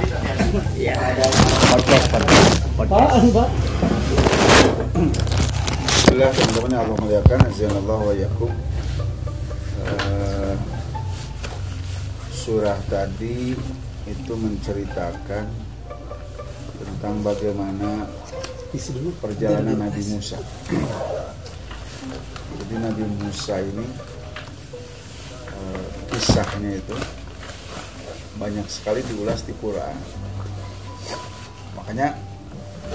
Podcast podcast podcast? Bismillah teman-teman yang Allah muliakan Azanallahu wa yakum Eh, Surah tadi itu menceritakan tentang bagaimana perjalanan Nabi Musa. Jadi Nabi Musa ini eh, kisahnya itu banyak sekali diulas di Quran. Makanya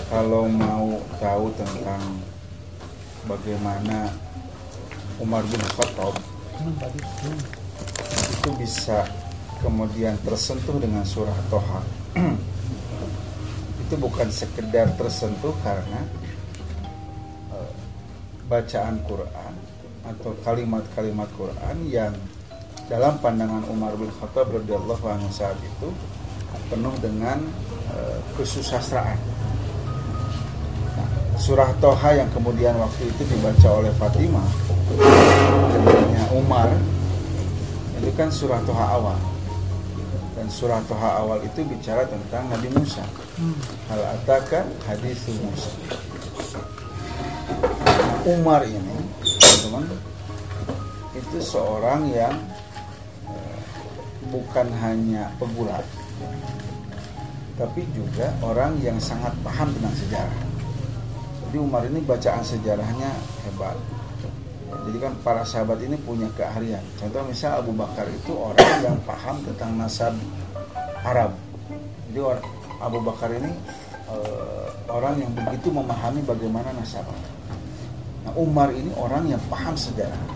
kalau mau tahu tentang bagaimana Umar bin Khattab itu bisa kemudian tersentuh dengan surah Toha itu bukan sekedar tersentuh karena eh, bacaan Quran atau kalimat-kalimat Quran yang dalam pandangan Umar bin Khattab radhiyallahu anhu saat itu penuh dengan eh, kesusastraan. Nah, surah Toha yang kemudian waktu itu dibaca oleh Fatimah kemudiannya Umar itu kan surah Toha awal dan surah Toha awal itu bicara tentang Nabi Musa Hmm. hal ataka hadis Musa Umar ini teman-teman itu seorang yang bukan hanya pegulat tapi juga orang yang sangat paham tentang sejarah jadi Umar ini bacaan sejarahnya hebat jadi kan para sahabat ini punya keahlian. Contoh misal Abu Bakar itu orang yang paham tentang nasab Arab. Jadi Abu Bakar ini eh, orang yang begitu memahami bagaimana nasab. Nah Umar ini orang yang paham sejarah.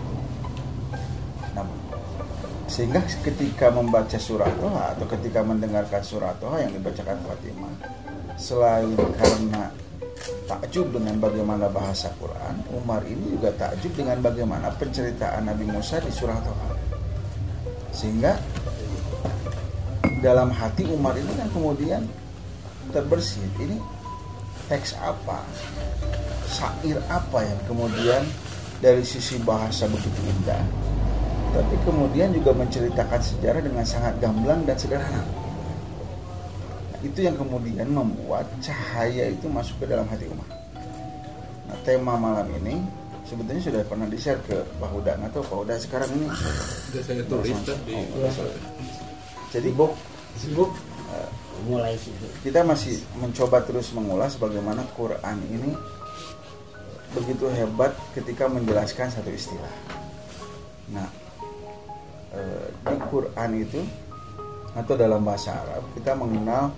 Sehingga ketika membaca surah Toha atau ketika mendengarkan surah Toha yang dibacakan Fatimah, selain karena takjub dengan bagaimana bahasa Quran, Umar ini juga takjub dengan bagaimana penceritaan Nabi Musa di surah Toha. Sehingga dalam hati Umar ini kan kemudian terbersih. Ini teks apa? Syair apa yang kemudian dari sisi bahasa begitu indah. Tapi kemudian juga menceritakan sejarah dengan sangat gamblang dan sederhana. Nah, itu yang kemudian membuat cahaya itu masuk ke dalam hati Umar. Nah, tema malam ini sebetulnya sudah pernah di-share ke Pak Huda atau Pak Huda sekarang ini. Sudah saya tulis tadi. Jadi Bok, Sibuk. mulai sibuk kita masih mencoba terus mengulas bagaimana Quran ini begitu hebat ketika menjelaskan satu istilah. Nah, eh, di Quran itu atau dalam bahasa Arab kita mengenal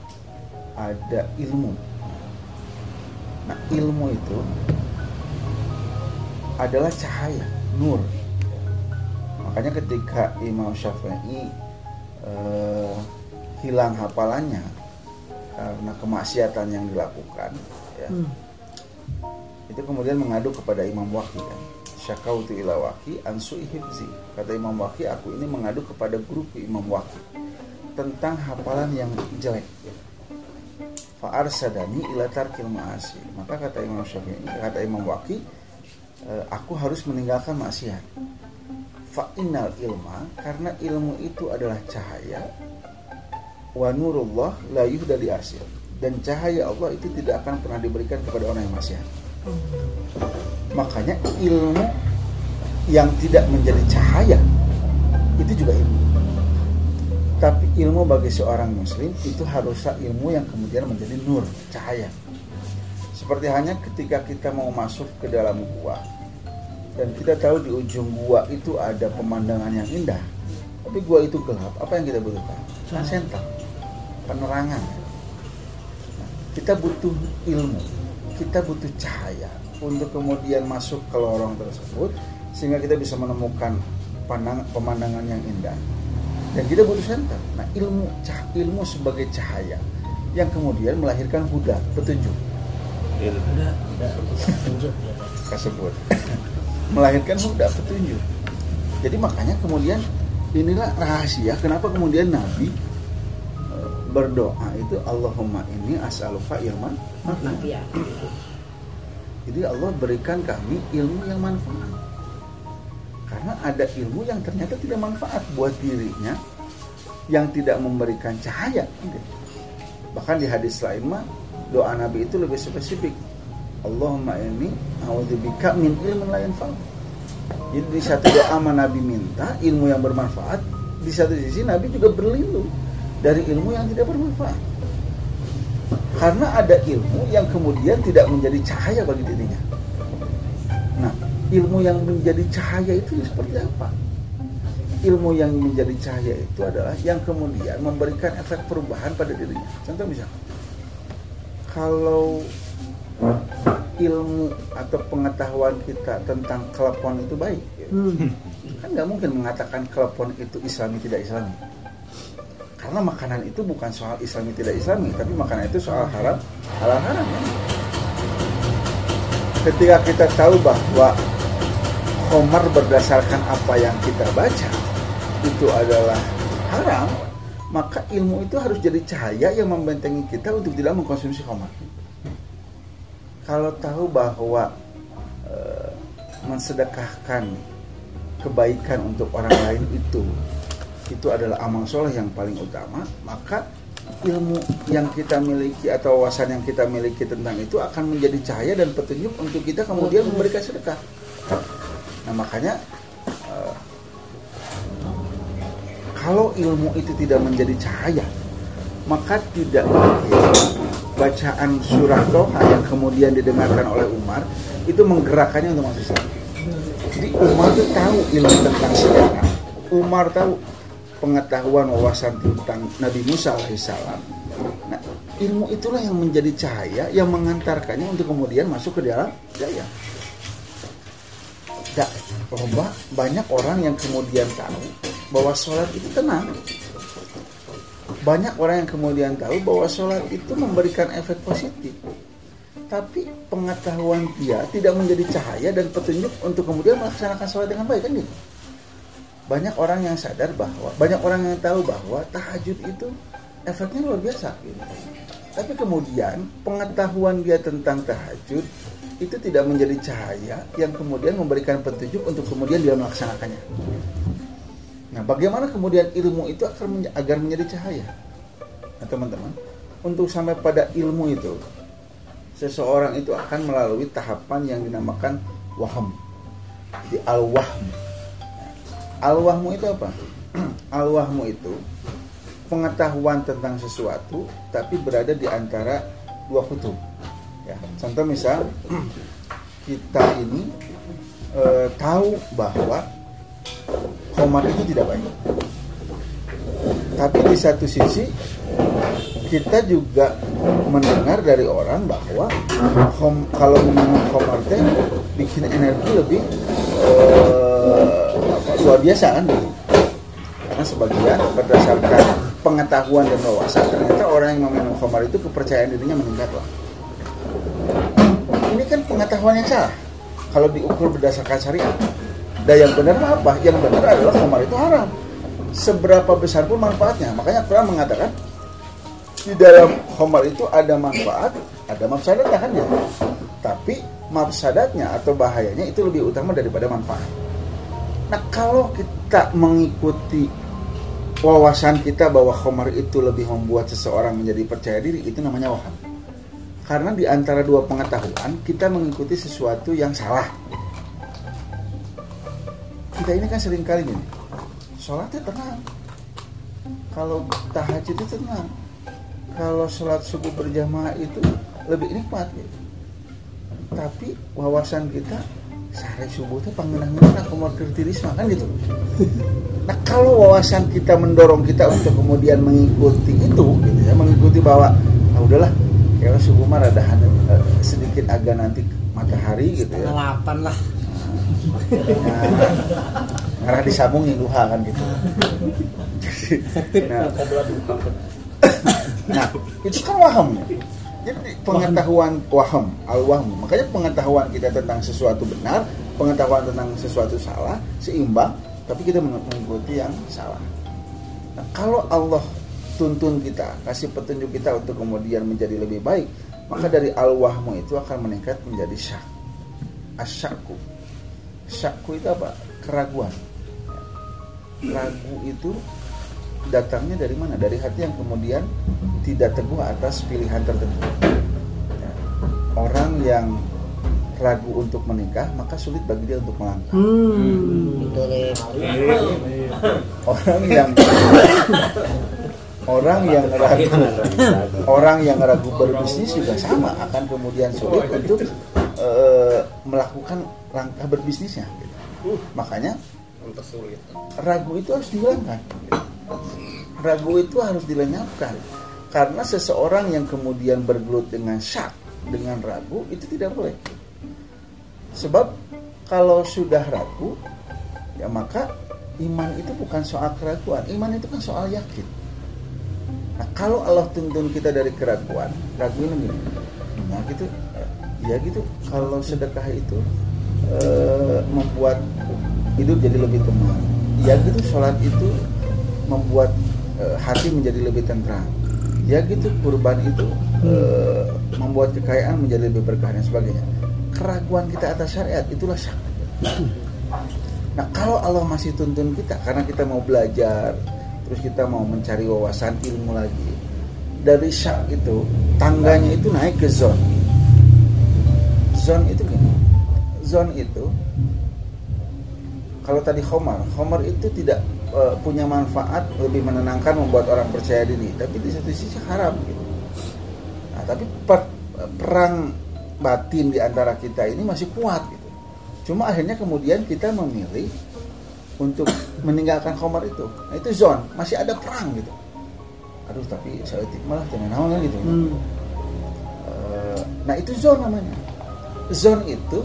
ada ilmu. Nah, ilmu itu adalah cahaya, nur. Makanya ketika Imam Syafi'i eh, hilang hafalannya karena kemaksiatan yang dilakukan, ya, Hmm. itu kemudian mengadu kepada Imam Waki kan. Syakautu ila Waki ansu'i hifzi. Kata Imam Waki, aku ini mengadu kepada guruku Imam Waki tentang hafalan yang jelek. Fa'arsadani ila tarkil ma'asi. Maka kata Imam Syafi'i, kata Imam Waki, "Eh, aku harus meninggalkan maksiat. Fa'innal ilma, karena ilmu itu adalah cahaya, wa nurullah la yuhda li asil. Dan cahaya Allah itu tidak akan pernah diberikan kepada orang yang maksiat. Makanya ilmu yang tidak menjadi cahaya itu juga ilmu. Tapi ilmu bagi seorang muslim itu haruslah ilmu yang kemudian menjadi nur, cahaya. Seperti hanya ketika kita mau masuk ke dalam gua dan kita tahu di ujung gua itu ada pemandangan yang indah. Tapi gua itu gelap, apa yang kita butuhkan? Nah, penerangan. Kita butuh ilmu, kita butuh cahaya untuk kemudian masuk ke lorong tersebut sehingga kita bisa menemukan pandang, pemandangan yang indah. Dan kita butuh senter. Nah ilmu cah, ilmu sebagai cahaya yang kemudian melahirkan huda petunjuk. Tunjuk ya tersebut. Melahirkan huda petunjuk. Jadi makanya kemudian inilah rahasia kenapa kemudian Nabi eh, berdoa itu Allahumma ini as'aluka ilman nafi'an. Jadi Allah berikan kami ilmu yang manfaat. Karena ada ilmu yang ternyata tidak manfaat buat dirinya, yang tidak memberikan cahaya. Bahkan di hadis lain mah doa Nabi itu lebih spesifik. Allahumma ini a'udzubika min ilmin la yanfa'. Jadi di satu doa sama Nabi minta ilmu yang bermanfaat, di satu sisi Nabi juga berlindung dari ilmu yang tidak bermanfaat. Karena ada ilmu yang kemudian tidak menjadi cahaya bagi dirinya. Nah, ilmu yang menjadi cahaya itu seperti apa? Ilmu yang menjadi cahaya itu adalah yang kemudian memberikan efek perubahan pada dirinya. Contoh misalnya, kalau ilmu atau pengetahuan kita tentang klepon itu baik, Hmm. kan nggak mungkin mengatakan klepon itu islami tidak islami. Karena makanan itu bukan soal islami tidak islami, tapi makanan itu soal haram, halal haram ya. Ketika kita tahu bahwa Komar berdasarkan apa yang kita baca itu adalah haram, maka ilmu itu harus jadi cahaya yang membentengi kita untuk tidak mengkonsumsi Komar. Kalau tahu bahwa eh, mensedekahkan kebaikan untuk orang lain itu itu adalah amal soleh yang paling utama maka ilmu yang kita miliki atau wawasan yang kita miliki tentang itu akan menjadi cahaya dan petunjuk untuk kita kemudian memberikan sedekah. Nah makanya eh, kalau ilmu itu tidak menjadi cahaya maka tidak mungkin bacaan surah Toha yang kemudian didengarkan oleh Umar itu menggerakkannya untuk masuk Islam jadi Umar itu tahu ilmu tentang sejarah. Umar tahu pengetahuan wawasan tentang Nabi Musa alaihissalam. Nah, ilmu itulah yang menjadi cahaya yang mengantarkannya untuk kemudian masuk ke dalam jaya. Da, loba banyak orang yang kemudian tahu bahwa sholat itu tenang. Banyak orang yang kemudian tahu bahwa sholat itu memberikan efek positif tapi pengetahuan dia tidak menjadi cahaya dan petunjuk untuk kemudian melaksanakan sholat dengan baik kan gitu. Banyak orang yang sadar bahwa banyak orang yang tahu bahwa tahajud itu efeknya luar biasa gitu. Tapi kemudian pengetahuan dia tentang tahajud itu tidak menjadi cahaya yang kemudian memberikan petunjuk untuk kemudian dia melaksanakannya. Nah, bagaimana kemudian ilmu itu akan menj- agar menjadi cahaya? Nah, teman-teman, untuk sampai pada ilmu itu seseorang itu akan melalui tahapan yang dinamakan waham. Jadi al-wahm. Al-wahmu itu apa? Al-wahmu itu pengetahuan tentang sesuatu tapi berada di antara dua kutub. Ya, contoh misal kita ini eh, tahu bahwa khomat itu tidak baik. Tapi di satu sisi kita juga mendengar dari orang bahwa kalau minum khamar teh bikin energi lebih eh, luar biasa kan. Karena sebagian berdasarkan pengetahuan dan wawasan ternyata orang yang meminum khamar itu kepercayaan dirinya meningkat lah. Ini kan pengetahuan yang salah kalau diukur berdasarkan syariat. Dan yang benar apa? Yang benar adalah khamar itu haram. Seberapa besar pun manfaatnya. Makanya Quran mengatakan di dalam khamar itu ada manfaat, ada mafsadatnya kan ya. Tapi mafsadatnya atau bahayanya itu lebih utama daripada manfaat. Nah, kalau kita mengikuti wawasan kita bahwa khamar itu lebih membuat seseorang menjadi percaya diri, itu namanya waham. Karena di antara dua pengetahuan, kita mengikuti sesuatu yang salah. Kita ini kan sering kali gini, sholatnya tenang. Kalau tahajud itu tenang kalau sholat subuh berjamaah itu lebih nikmat gitu. Tapi wawasan kita sehari subuh itu aku mau tirisma kan gitu. Nah kalau wawasan kita mendorong kita untuk kemudian mengikuti itu, gitu ya, mengikuti bahwa ah udahlah, kalau subuh mah rada eh, sedikit agak nanti matahari gitu ya. Delapan lah. Nah, ngarah disambungin duha kan gitu. nah, Nah, itu kan waham. Jadi pengetahuan waham, al-waham. Makanya pengetahuan kita tentang sesuatu benar, pengetahuan tentang sesuatu salah, seimbang, tapi kita mengikuti yang salah. Nah, kalau Allah tuntun kita, kasih petunjuk kita untuk kemudian menjadi lebih baik, maka dari al-wahmu itu akan meningkat menjadi syak. Asyaku. Syakku itu apa? Keraguan. Ragu itu datangnya dari mana? Dari hati yang kemudian tidak teguh atas pilihan tertentu. Ya. Orang yang ragu untuk menikah, maka sulit bagi dia untuk melangkah. Hmm. Itu le. Orang yang orang yang ragu orang yang ragu berbisnis juga sama akan kemudian sulit untuk eh, melakukan langkah berbisnisnya. gitu. Makanya Untuk sulit. ragu itu harus dihilangkan. Ragu itu harus dilenyapkan. Karena seseorang yang kemudian bergelut dengan syak, dengan ragu, itu tidak boleh. Sebab kalau sudah ragu, ya maka iman itu bukan soal keraguan. Iman itu kan soal yakin. Nah, kalau Allah tuntun kita dari keraguan, raguin gini. Nah, gitu, ya gitu. Kalau sedekah itu eh, membuat hidup jadi lebih tenang. Ya gitu, sholat itu membuat eh, hati menjadi lebih tenang. Ya gitu, kurban itu eh, membuat kekayaan menjadi lebih berkah dan sebagainya. Keraguan kita atas syariat itulah syak. Nah kalau Allah masih tuntun kita karena kita mau belajar, terus kita mau mencari wawasan ilmu lagi, dari syak itu tangganya itu naik ke zon. Zon itu gini, zon itu kalau tadi khomar, khomar itu tidak eh, punya manfaat lebih menenangkan membuat orang percaya diri, tapi di satu sisi haram gitu. Nah, tapi per- perang batin di antara kita ini masih kuat gitu. Cuma akhirnya kemudian kita memilih untuk meninggalkan khomar itu. Nah, itu zon, masih ada perang gitu. Aduh, tapi saya malah jangan naon gitu. Hmm. Eh, nah, itu zon namanya. Zon itu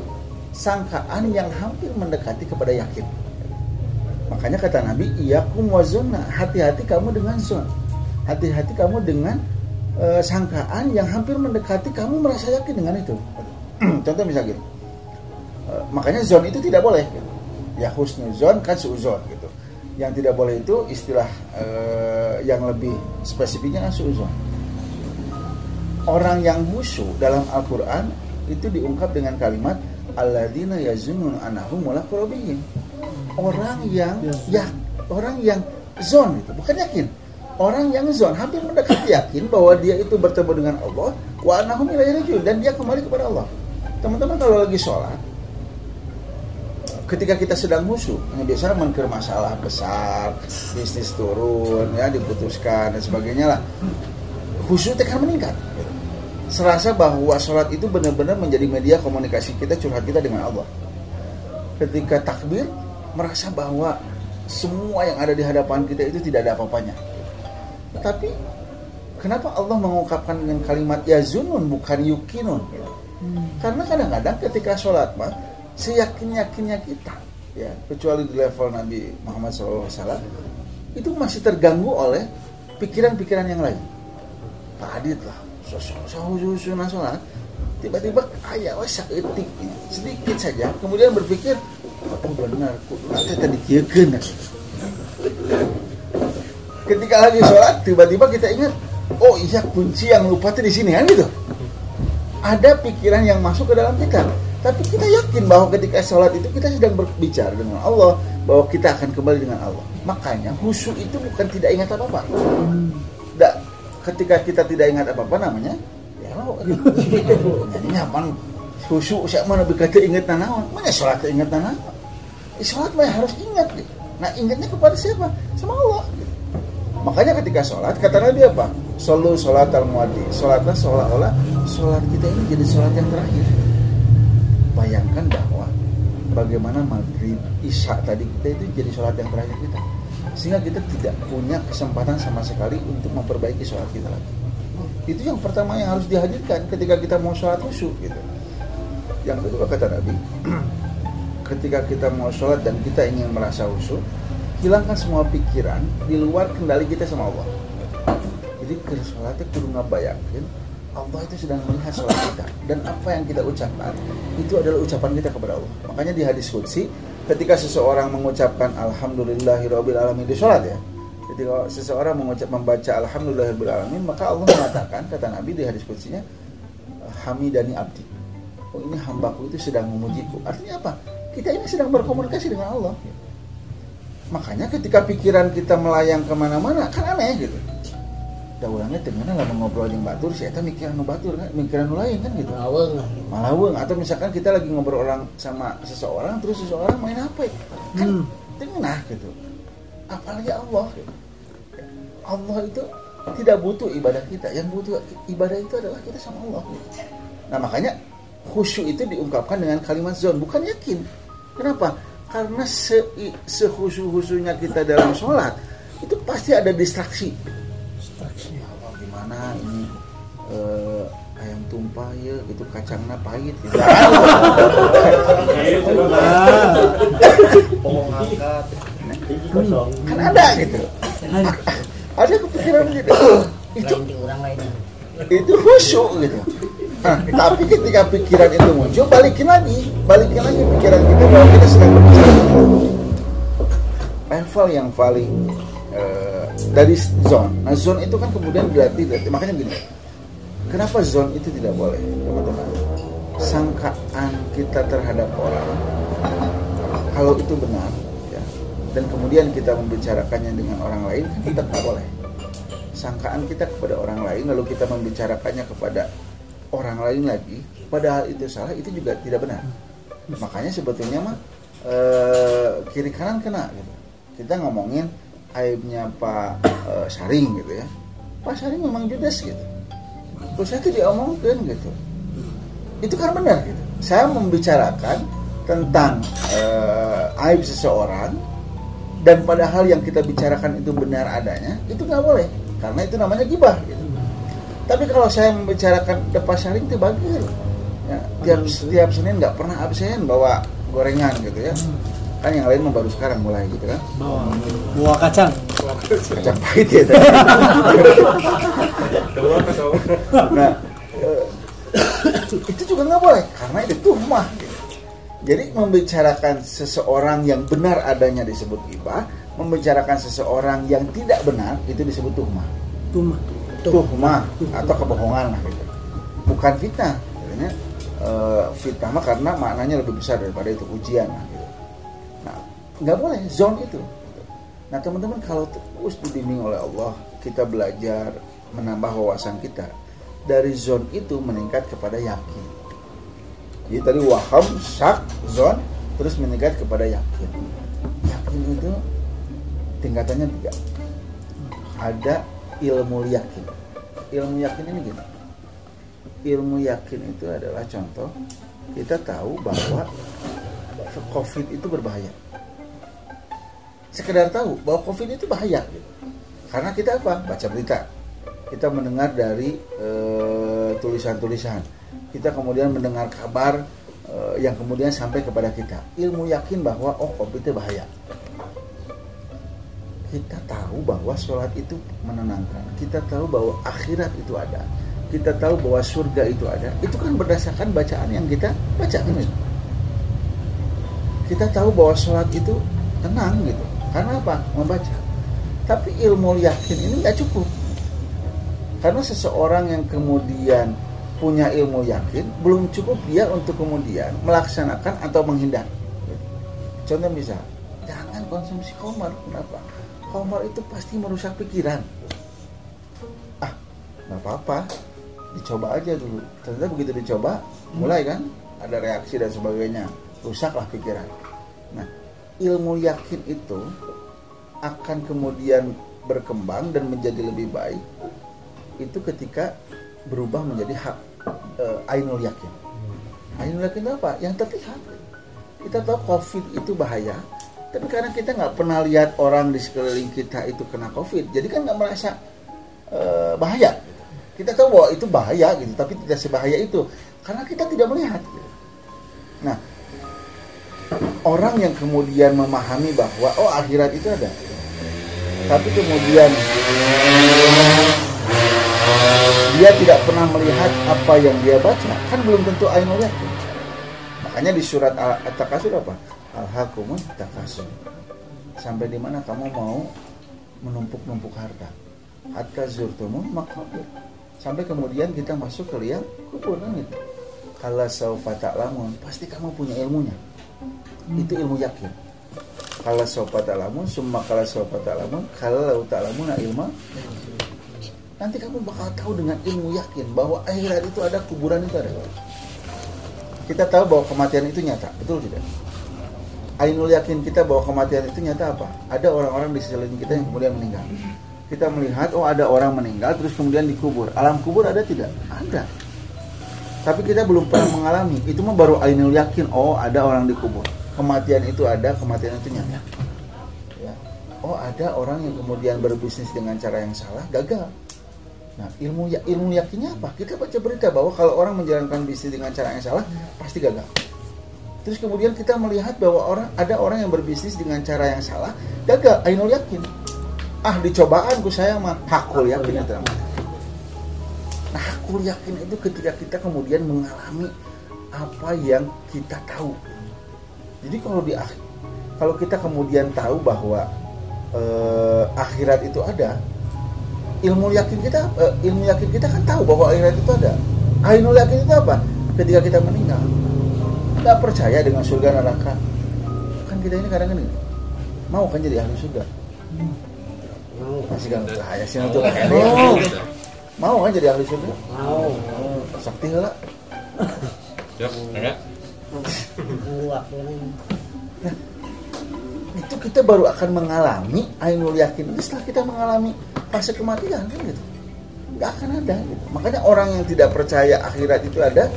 sangkaan yang hampir mendekati kepada yakin. Makanya kata Nabi, iyakum wa zonna. Hati-hati kamu dengan zon. Hati-hati kamu dengan eh, sangkaan yang hampir mendekati kamu merasa yakin dengan itu. Contoh misalnya gini. Eh, makanya zon itu tidak boleh. gitu. Ya husnuzon kan suuzon gitu. Yang tidak boleh itu istilah eh, yang lebih spesifiknya kan suuzon. Orang yang musuh dalam Al-Quran itu diungkap dengan kalimat alladzina yazunnun annahum mulaqu rabbihim. Orang yang ya orang yang zon itu bukan yakin. Orang yang zon hampir mendekati yakin bahwa dia itu bertemu dengan Allah wa rajiun dan dia kembali kepada Allah. Teman-teman kalau lagi sholat ketika kita sedang musuh, yang biasanya mengker masalah besar, bisnis turun, ya diputuskan dan sebagainya lah. Khusyuk akan meningkat. Serasa bahwa sholat itu benar-benar menjadi media komunikasi kita, curhat kita dengan Allah. Ketika takbir, merasa bahwa semua yang ada di hadapan kita itu tidak ada apa-apanya. Tetapi kenapa Allah mengungkapkan dengan kalimat yazunun bukan yukinun? gitu? Karena kadang-kadang ketika sholat mah seyakin-yakinnya kita, ya kecuali di level Nabi Muhammad SAW itu masih terganggu oleh pikiran-pikiran yang lain. Adit lah, sholat, tiba-tiba ayah etik sedikit saja, kemudian berpikir nanti tadi kieukeun Ketika lagi sholat, tiba-tiba kita ingat, oh iya kunci yang lupa tuh di sini kan gitu. Ada pikiran yang masuk ke dalam kita, tapi kita yakin bahwa ketika sholat itu kita sedang berbicara dengan Allah, bahwa kita akan kembali dengan Allah. Makanya khusyuk itu bukan tidak ingat apa-apa. Da- ketika kita tidak ingat apa-apa namanya, ya lo, jadi nyaman khusyuk saya mana berkata ingat nanawan, mana sholat ingat nanawan. Sholat mah harus ingat. gitu. Nah ingatnya kepada siapa? Sama Allah. Makanya ketika sholat kata Nabi apa? Solu sholat al muadi. Sholatlah seolah-olah sholat kita ini jadi sholat yang terakhir. Bayangkan bahwa bagaimana maghrib, isya tadi kita itu jadi sholat yang terakhir kita. Sehingga kita tidak punya kesempatan sama sekali untuk memperbaiki sholat kita lagi. Itu yang pertama yang harus dihadirkan ketika kita mau sholat khusyuk gitu. Yang kedua kata Nabi, ketika kita mau sholat dan kita ingin merasa khusyuk, hilangkan semua pikiran di luar kendali kita sama Allah. Jadi sholatnya kudu ngabayangkeun Allah itu sedang melihat sholat kita dan apa yang kita ucapkan itu adalah ucapan kita kepada Allah. Makanya di hadis qudsi ketika seseorang mengucapkan alhamdulillahirabbil alamin di sholat ya. Ketika seseorang mengucap membaca alhamdulillahirabbil alamin maka Allah mengatakan kata Nabi di hadis qudsnya hamidani abdi. Oh ini hambaku itu sedang memujiku. Artinya apa? Kita ini sedang berkomunikasi dengan Allah. makanya ketika pikiran kita melayang ke mana-mana kan aneh gitu da ulangnya tengah lah ngobrol yang batur sih eta mikiran nu batur kan mikiran nu lain kan gitu Awal lah. malaweng atau misalkan kita lagi ngobrol orang sama seseorang terus seseorang main apa ya? kan Hmm. tengah gitu apalagi Allah gitu. Allah itu tidak butuh ibadah kita yang butuh ibadah itu adalah kita sama Allah gitu. nah makanya khusyuk itu diungkapkan dengan kalimat zon bukan yakin kenapa? Karena se sehusu-husunya kita dalam sholat itu pasti ada distraksi. Ya Allah gimana ini eh, ayam tumpah ya itu kacangnya pahit gitu. Kan ada gitu. Ada kepikiran gitu. Itu Lain di orang lain. itu khusyuk gitu Nah, tapi ketika pikiran itu muncul balikin lagi balikin lagi pikiran kita bahwa kita sedang berbicara level yang paling eh, dari zone. Nah zone itu kan kemudian berarti, berarti makanya gini kenapa zone itu tidak boleh teman-teman? Sangkaan kita terhadap orang kalau itu benar ya, dan kemudian kita membicarakannya dengan orang lain kan tak boleh. Sangkaan kita kepada orang lain lalu kita membicarakannya kepada orang lain lagi padahal itu salah itu juga tidak benar. Makanya sebetulnya mah eh, kiri kanan kena gitu. Kita ngomongin aibnya Pak eh, Saring gitu ya. Pak Saring memang judes gitu. Terus itu diomongkan gitu. Itu kan benar gitu. Saya membicarakan tentang eh, aib seseorang dan padahal yang kita bicarakan itu benar adanya itu nggak boleh karena itu namanya gibah gitu. Tapi kalau saya membicarakan depas saling itu bagir ya, tiap setiap senin nggak pernah absen bawa gorengan gitu ya. Kan yang lain mah baru sekarang mulai gitu kan. Bawa buah kacang. kacang. Pahit ya. Nah eh, itu juga nggak boleh karena itu tuhmah gitu. jadi membicarakan seseorang yang benar adanya disebut ibah membicarakan seseorang yang tidak benar itu disebut tuhmah Tumah. Tuhmah atau kebohongan lah gitu. Bukan fitnah Sebenarnya eh, fitnah mah karena maknanya lebih besar daripada itu ujian lah gitu. Nah nggak boleh zone itu. Nah teman-teman kalau terus dibimbing oleh Allah kita belajar menambah wawasan kita dari zone itu meningkat kepada yakin. Jadi tadi waham syak zone terus meningkat kepada yakin. Yakin itu tingkatannya tiga. Ada ilmu yakin. Ilmu yakin ini gini. Ilmu yakin itu adalah contoh kita tahu bahwa covid itu berbahaya. Sekedar tahu bahwa covid itu bahaya gitu. karena kita apa? Baca berita. Kita mendengar dari eh, tulisan-tulisan. Kita kemudian mendengar kabar eh, yang kemudian sampai kepada kita. Ilmu yakin bahwa oh covid itu bahaya kita tahu bahwa sholat itu menenangkan. Kita tahu bahwa akhirat itu ada. Kita tahu bahwa surga itu ada. Itu kan berdasarkan bacaan yang kita baca kan? Ustaz? kita tahu bahwa sholat itu tenang gitu. Karena apa? Membaca. Tapi ilmu yakin ini nggak cukup. Karena seseorang yang kemudian punya ilmu yakin belum cukup dia untuk kemudian melaksanakan atau menghindar. Contoh misal jangan konsumsi komar kenapa komar itu pasti merusak pikiran. Ah nggak apa-apa. Dicoba aja dulu. Ternyata begitu dicoba mulai kan? Ada reaksi dan sebagainya. Rusaklah pikiran. Nah ilmu yakin itu akan kemudian berkembang dan menjadi lebih baik itu ketika berubah menjadi hak eh, ainul yakin. Ainul yakin itu apa? Yang terlihat. Kita tahu covid itu bahaya tapi karena kita nggak pernah lihat orang di sekeliling kita itu kena covid jadi kan nggak merasa eh, bahaya. Kita tahu bahwa itu bahaya gitu tapi tidak sebahaya itu. Karena kita tidak melihat gitu. nah orang yang kemudian memahami bahwa oh akhirat itu ada. Tapi kemudian dia tidak pernah melihat apa yang dia baca. Kan belum tentu ainul yakin. Makanya di surat Al- at-takasur apa alhaqumut takasur sampai di mana kamu mau menumpuk-numpuk harta? Hatta zurtumul maqabir. Sampai kemudian kita masuk ke liang kubur kan gitu kalau saufa ta'lamun pasti kamu punya ilmunya. Itu ilmu yakin. Kala sopa ta'lamun, summa kala sopa ta'lamun, kala lau ta'lamuna ilma. Nanti kamu bakal tahu dengan ilmu yakin bahwa akhirat itu ada, kuburan itu ada. Kita tahu bahwa kematian itu nyata, betul tidak? Ainul yakin kita bahwa kematian itu nyata apa? Ada orang-orang di sekeliling kita yang kemudian meninggal. Kita melihat, oh ada orang meninggal, terus kemudian dikubur. Alam kubur ada tidak? Ada. Tapi kita belum pernah mengalami. Itu mah baru ainul yakin, oh ada orang dikubur. Kematian itu ada, kematian itu nyata. Ya. Oh ada orang yang kemudian berbisnis dengan cara yang salah, gagal. Nah, ilmu ya, ilmu yakinnya apa? Kita baca berita bahwa kalau orang menjalankan bisnis dengan cara yang salah, pasti gagal. Terus kemudian kita melihat bahwa orang ada orang yang berbisnis dengan cara yang salah, gagal. Ainul yakin. Ah, dicobaan ku saya mah hakul yakin itu namanya. Nah, hakul yakin itu ketika kita kemudian mengalami apa yang kita tahu. Jadi kalau di akhir, kalau kita kemudian tahu bahwa eh, akhirat itu ada, ilmu yakin kita eh, ilmu yakin kita kan tahu bahwa akhirat itu ada. Ainul yakin itu apa? Ketika kita meninggal, nggak percaya dengan surga neraka. Kan kita ini kadang-kadang mau kan jadi ahli surga. Mau. Masih kan percaya sih untuk Mau. Mau kan jadi ahli surga? Mau. Sakti lah. Ya, enggak. Nih. Itu kita baru akan mengalami ainul yakin itu setelah kita mengalami fase kematian kan gitu. Nggak akan ada gitu. Makanya orang yang tidak percaya akhirat itu ada,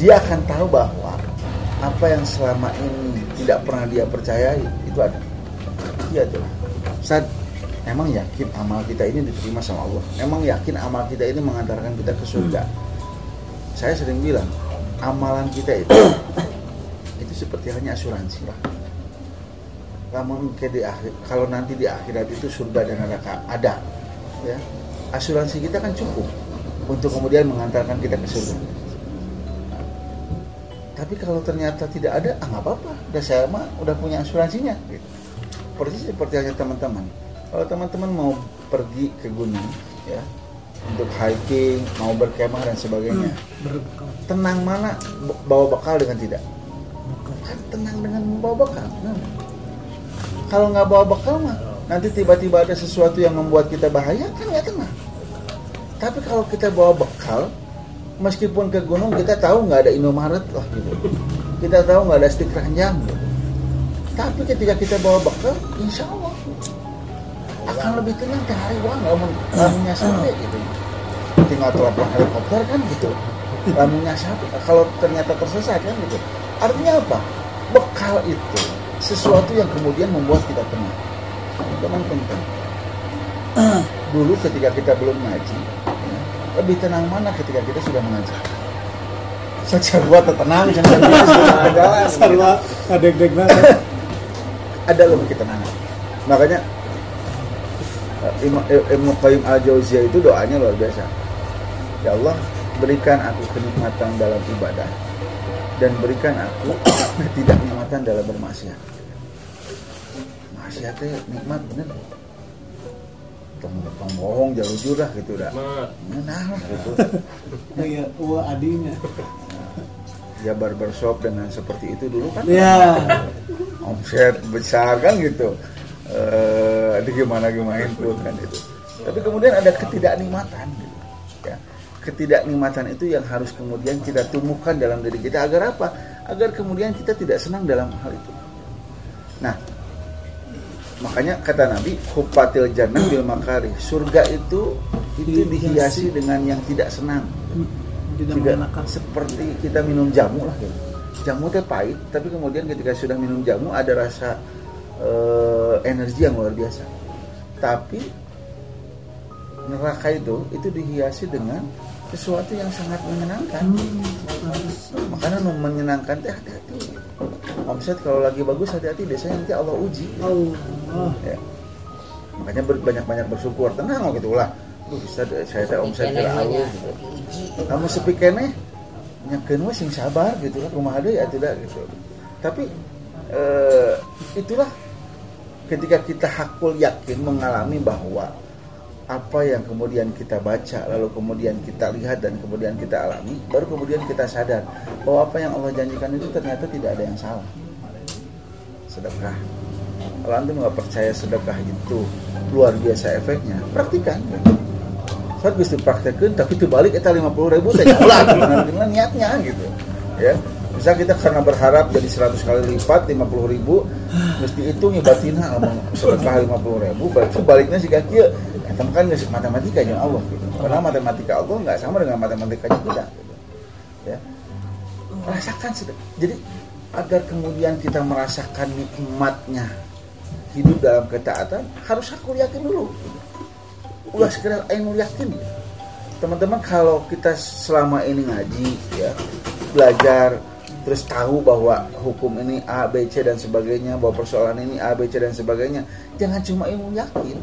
dia akan tahu bahwa apa yang selama ini tidak pernah dia percayai itu ada. Iya tuh. Saat emang yakin amal kita ini diterima sama Allah. Emang yakin amal kita ini mengantarkan kita ke surga. Saya sering bilang, amalan kita itu itu seperti hanya asuransi lah. Namun ke di akhir, kalau nanti di akhirat itu surga dan neraka ada, ya asuransi kita kan cukup untuk kemudian mengantarkan kita ke surga. Tapi kalau ternyata tidak ada, ah nggak apa-apa. Udah saya mah udah punya asuransinya. Gitu. Persis seperti hanya teman-teman. Kalau teman-teman mau pergi ke gunung, ya untuk hiking, mau berkemah dan sebagainya, Berbekal. tenang mana bawa bekal dengan tidak? Kan tenang dengan membawa bekal. Nah, kalau nggak bawa bekal mah, nanti tiba-tiba ada sesuatu yang membuat kita bahaya, kan nggak tenang. Tapi kalau kita bawa bekal, meskipun ke gunung kita tahu nggak ada Indomaret lah gitu. Kita tahu nggak ada stik ranjang gitu. Tapi ketika kita bawa bekal, insya Allah akan lebih tenang ke hari wah lamun lamunnya sampai gitu. Tinggal telepon helikopter kan gitu. Lamunnya sampai kalau ternyata tersesat kan gitu. Artinya apa? Bekal itu sesuatu yang kemudian membuat kita tenang. Teman penting. Dulu ketika kita belum ngaji, lebih tenang mana ketika kita sudah mengaji? Saja buat tenang. Sarwa adek-dek banget. ada lebih ketenangan. Makanya eh, Imam- eh, Ibnu Qayyim al-Jauziyah itu doanya luar biasa. Ya Allah, berikan aku kenikmatan dalam ibadah dan berikan aku ketidaknikmatan dalam bermaksiat. Maksiat teh nikmat bener. Tong tong bohong jauh jurah gitu dah. Nah, gitu. Iya, wah adinya. Ya barbershop dengan seperti itu dulu kan Ya. omset besar kan gitu eh di gimana gimana pun kan itu tapi kemudian ada ketidaknikmatan gitu ya ketidaknikmatan itu yang harus kemudian kita tumbuhkan dalam diri kita agar apa agar kemudian kita tidak senang dalam hal itu nah makanya kata Nabi hupatil jannah bil makari surga itu itu dihiasi dengan yang tidak senang Tidak tidak mengenakan. seperti kita minum jamu lah gitu. Jamu teh pahit, tapi kemudian ketika sudah minum jamu ada rasa eh, energi yang luar biasa. Tapi neraka itu itu dihiasi dengan sesuatu yang sangat menyenangkan. Makanya nu menyenangkan teh hati-hati. Omset kalau lagi bagus hati-hati biasanya nanti Allah uji. Allah. Ya. Makanya banyak-banyak bersyukur. Tenang oh gitu lah. Duh, bisa saya teh omset hanya gitu kamu sepi kene nyakeun we sing sabar gitu lah kumaha deui ya tidak gitu tapi eh, itulah ketika kita hakul yakin mengalami bahwa apa yang kemudian kita baca lalu kemudian kita lihat dan kemudian kita alami baru kemudian kita sadar bahwa apa yang Allah janjikan itu ternyata tidak ada yang salah. Sedekah. Kalau antum nggak percaya sedekah itu luar biasa efeknya praktikan. Saat bisa praktekin tapi terbalik kita lima puluh ribu teh ulah gimana niatnya gitu ya. Misal kita karena berharap jadi 100 kali lipat 50 ribu mesti hitung ya batina sedekah 50 ribu berarti baliknya sih kaki ya kan nggak matematika yang Allah gitu karena matematika Allah nggak sama dengan matematika kita gitu. ya. Rasakan sedekah jadi agar kemudian kita merasakan nikmatnya hidup dalam ketaatan harus aku yakin dulu. Ulah sekedar aing yakin. Teman-teman kalau kita selama ini ngaji ya belajar terus tahu bahwa hukum ini A, B, C dan sebagainya bahwa persoalan ini A, B, C dan sebagainya jangan cuma ilmu yakin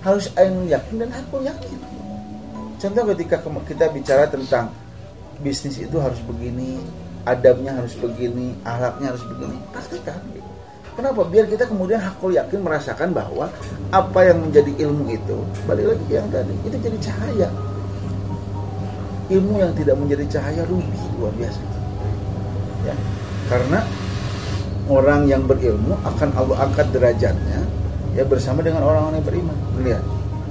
harus ilmu yakin dan aku yakin contoh ketika kita bicara tentang bisnis itu harus begini adabnya harus begini ahlaknya harus begini praktikan Kenapa? Biar kita kemudian hakul yakin merasakan bahwa apa yang menjadi ilmu itu, balik lagi yang tadi, itu jadi cahaya. Ilmu yang tidak menjadi cahaya rugi luar biasa. Ya. Karena orang yang berilmu akan Allah angkat derajatnya ya bersama dengan orang-orang yang beriman. Lihat.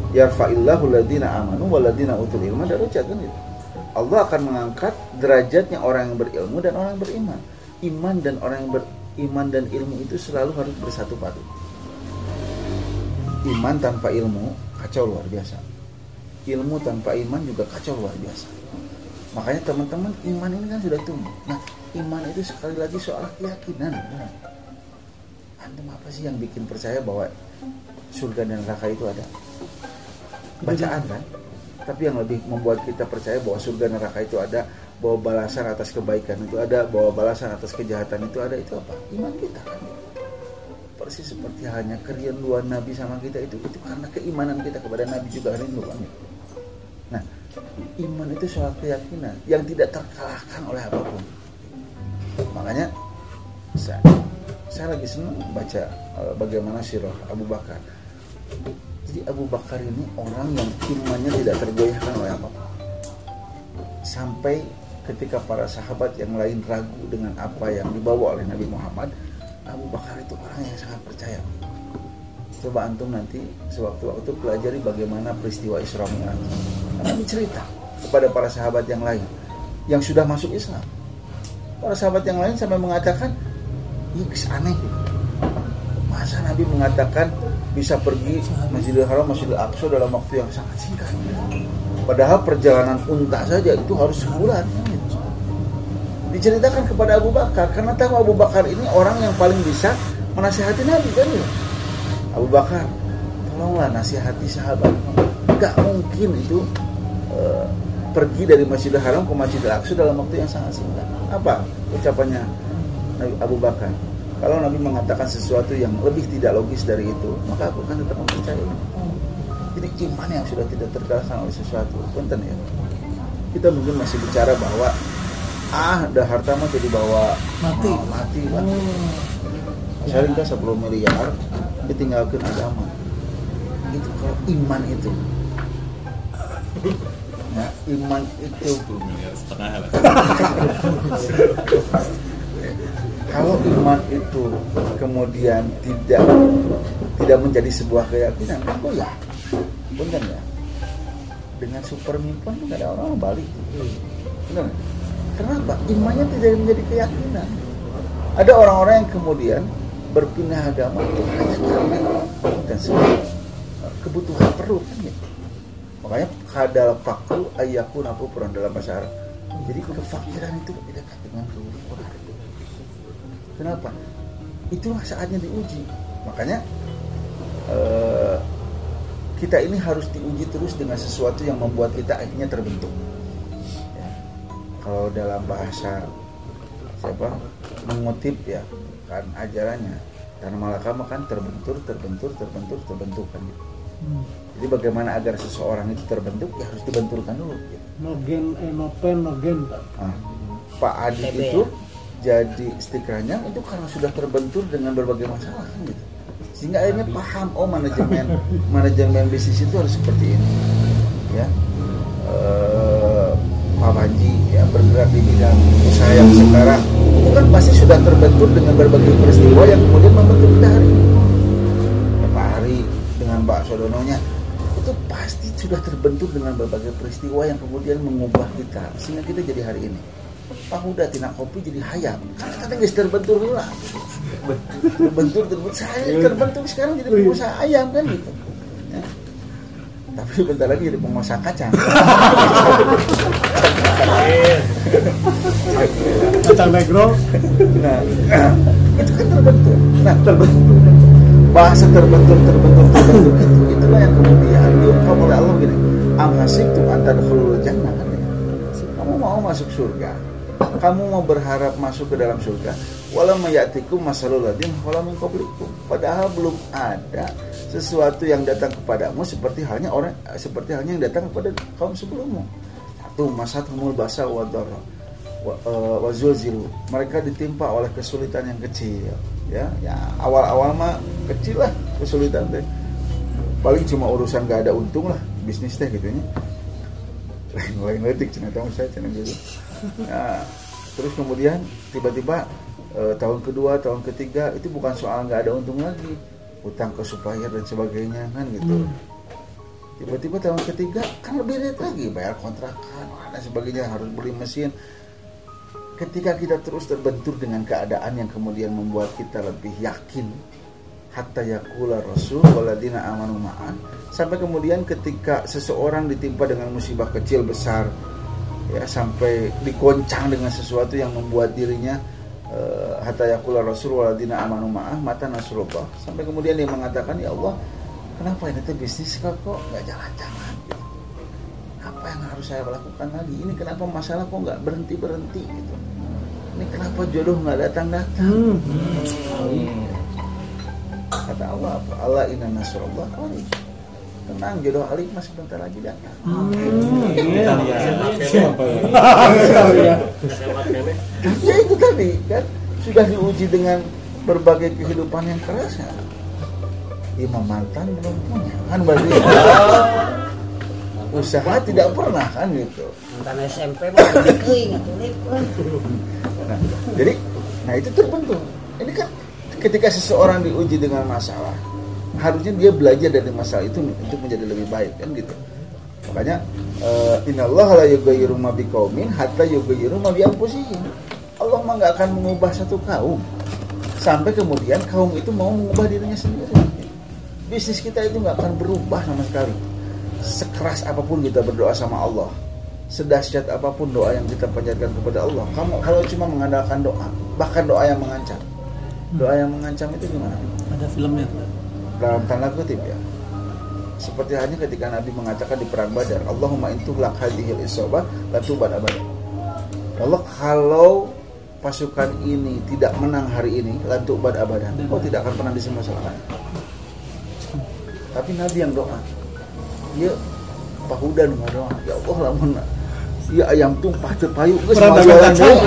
Yarfa'illahu ladina amanu waladina utul ilma darajat kan itu. Allah akan mengangkat derajatnya orang yang berilmu dan orang yang beriman. Iman dan orang yang ber, iman dan ilmu itu selalu harus bersatu padu. Iman tanpa ilmu kacau luar biasa. Ilmu tanpa iman juga kacau luar biasa. Makanya teman-teman iman ini kan sudah tumbuh. Nah iman itu sekali lagi soal keyakinan. Nah, antum apa sih yang bikin percaya bahwa surga dan neraka itu ada? Bacaan kan? Tapi yang lebih membuat kita percaya bahwa surga dan neraka itu ada bahwa balasan atas kebaikan itu ada, bahwa balasan atas kejahatan itu ada, itu apa? Iman kita kan. Persis seperti halnya kerinduan Nabi sama kita itu, itu karena keimanan kita kepada Nabi juga rindu kan. Nah, iman itu soal keyakinan yang tidak terkalahkan oleh apa pun. Makanya saya, saya lagi senang baca uh, bagaimana sirah Abu Bakar. Jadi Abu Bakar ini orang yang imannya tidak tergoyahkan oleh apa pun. Sampai ketika para sahabat yang lain ragu dengan apa yang dibawa oleh Nabi Muhammad, Abu Bakar itu orang yang sangat percaya. Coba antum nanti sewaktu-waktu pelajari bagaimana peristiwa Isra Mi'raj. Nabi cerita kepada para sahabat yang lain yang sudah masuk Islam. Para sahabat yang lain sampai mengatakan, "Ini aneh." Masa Nabi mengatakan bisa pergi Masjidil Haram, Masjidil Aqsa dalam waktu yang sangat singkat. Padahal perjalanan unta saja itu harus sebulan. Diceritakan kepada Abu Bakar karena tahu Abu Bakar ini orang yang paling bisa menasihati Nabi kan? Abu Bakar tolonglah nasihati sahabat. Gak mungkin itu uh, pergi dari Masjidil Haram ke Masjidil Aqsa dalam waktu yang sangat singkat. Apa ucapannya Abu Bakar. Kalau Nabi mengatakan sesuatu yang lebih tidak logis dari itu maka aku akan tetap mempercayai. Jadi iman yang sudah tidak terkalahkan oleh sesuatu punten ya. Kita mungkin masih bicara bahwa ah udah harta mah jadi bawa Mati. oh, mati mati saya ringkas 10 miliar ditinggalkan agama. Itu kalau iman itu. Ya iman itu. Miliar setengah lah. kalau iman itu kemudian tidak tidak menjadi sebuah keyakinan aku ya benar ya dengan super mipon nggak ada orang balik benar? Kenapa? Imannya tidak menjadi keyakinan. Ada orang-orang yang kemudian berpindah agama itu hanya karena dan sebagainya kebutuhan perut kan gitu. Makanya kadal fakru ayakun aku peran dalam bahasa. Jadi kefakiran itu dekat dengan kebutuhan. Kenapa? Itulah saatnya diuji. Makanya eh, kita ini harus diuji terus dengan sesuatu yang membuat kita akhirnya terbentuk kalau dalam bahasa siapa mengutip ya kan ajarannya dan malakama kan terbentur terbentur terbentur terbentuk kan gitu. Hmm. Jadi bagaimana agar seseorang itu terbentuk ya harus dibenturkan dulu. Gitu. No gen, eh, no pen, no gen. Nah, Pak Adi itu jadi stikernya itu karena sudah terbentur dengan berbagai masalah kan gitu. Sehingga akhirnya paham oh manajemen manajemen bisnis itu harus seperti ini. Ya. Eh, Pak Panji ya bergerak di bidang usaha yang sekarang itu kan pasti sudah terbentur dengan berbagai peristiwa yang kemudian membentuk kita hari ini Mbak Sodononya itu pasti sudah terbentuk dengan berbagai peristiwa yang kemudian mengubah kita sehingga kita jadi hari ini Pak udah tina kopi jadi hayam. Kan kita guys terbentur lah. Terbentur terbentur. Saya terbentur sekarang jadi pengusaha ayam kan gitu. Ya. tapi bentar lagi jadi pengusaha kacang. Kacang negro. nah itu kan terbentur. Nah terbentur bahasa terbentur terbentur terbentur itu itulah yang kemudian diungkap oleh Allah gini amhasib tuh antar jannah kan ya. kamu mau masuk surga kamu mau berharap masuk ke dalam surga? Walau mayatikum masalul ladin walau min padahal belum ada sesuatu yang datang kepadamu seperti halnya orang seperti halnya yang datang kepada kaum sebelummu. Satu masathumul basa wa dharra wa, eh, wa zulzilu. mereka ditimpa oleh kesulitan yang kecil ya. Ya awal-awal mah kecil lah kesulitan teh. Paling cuma urusan gak ada untung lah bisnis teh gitu ya. Lain lain letik cina tahu saya cina gitu nah, terus kemudian tiba-tiba eh, tahun kedua tahun ketiga itu bukan soal nggak ada untung lagi. Utang ke supplier dan sebagainya kan gitu. Tiba-tiba tahun ketiga kan lebih rate lagi bayar kontrakan dan sebagainya harus beli mesin. Ketika kita terus terbentur dengan keadaan yang kemudian membuat kita lebih yakin hatta yakula rasul waladina amanu ma'an sampai kemudian ketika seseorang ditimpa dengan musibah kecil besar ya sampai digoncang dengan sesuatu yang membuat dirinya eh, hatta yakula rasul waladina amanu ma'ah mata nasrullah. Sampai kemudian dia mengatakan ya Allah kenapa ini tuh bisnis kok kok? Nggak jalan-jalan. Gitu. apa yang harus saya lakukan lagi ini kenapa masalah kok nggak berhenti berhenti gitu? Ini kenapa jodoh nggak datang datang kata Allah apa? Allah inna nasrullah qarib tenang jodoh Ali masih bentar lagi datang. Kita lihat. ya? Itu tadi kan? Sudah diuji dengan berbagai kehidupan yang keras ya. Imam mantan belum punya kan berarti usaha tidak pernah kan gitu. Mantan SMP mah nah, jadi nah itu terbentuk. Ini kan ketika seseorang diuji dengan masalah harusnya dia belajar dari masalah itu untuk menjadi lebih baik kan gitu. Makanya eh, innallaha la yughayyiru ma biqaumin hatta yughayyiru ma bi Allah mah nggak akan mengubah satu kaum sampai kemudian kaum itu mau mengubah dirinya sendiri. Bisnis kita itu nggak akan berubah sama sekali. Sekeras apa pun kita berdoa sama Allah sedahsyat apa pun doa yang kita panjatkan kepada Allah kamu kalau cuma mengandalkan doa bahkan doa yang mengancam doa yang mengancam itu gimana? Ada filmnya. Dalam tanda kutip ya. Seperti hanya ketika Nabi mengatakan di perang Badar Allahumma intuhlak hadhil isobah latuban abada Allah kalau pasukan ini tidak menang hari ini lantuk bad abadan. Kau tidak akan pernah disemasalahan. Tapi Nabi yang doa. Dia pahudan doa. Ya Allah lamun ya ayam tumpah terpayu geus Perantau jualan kacang.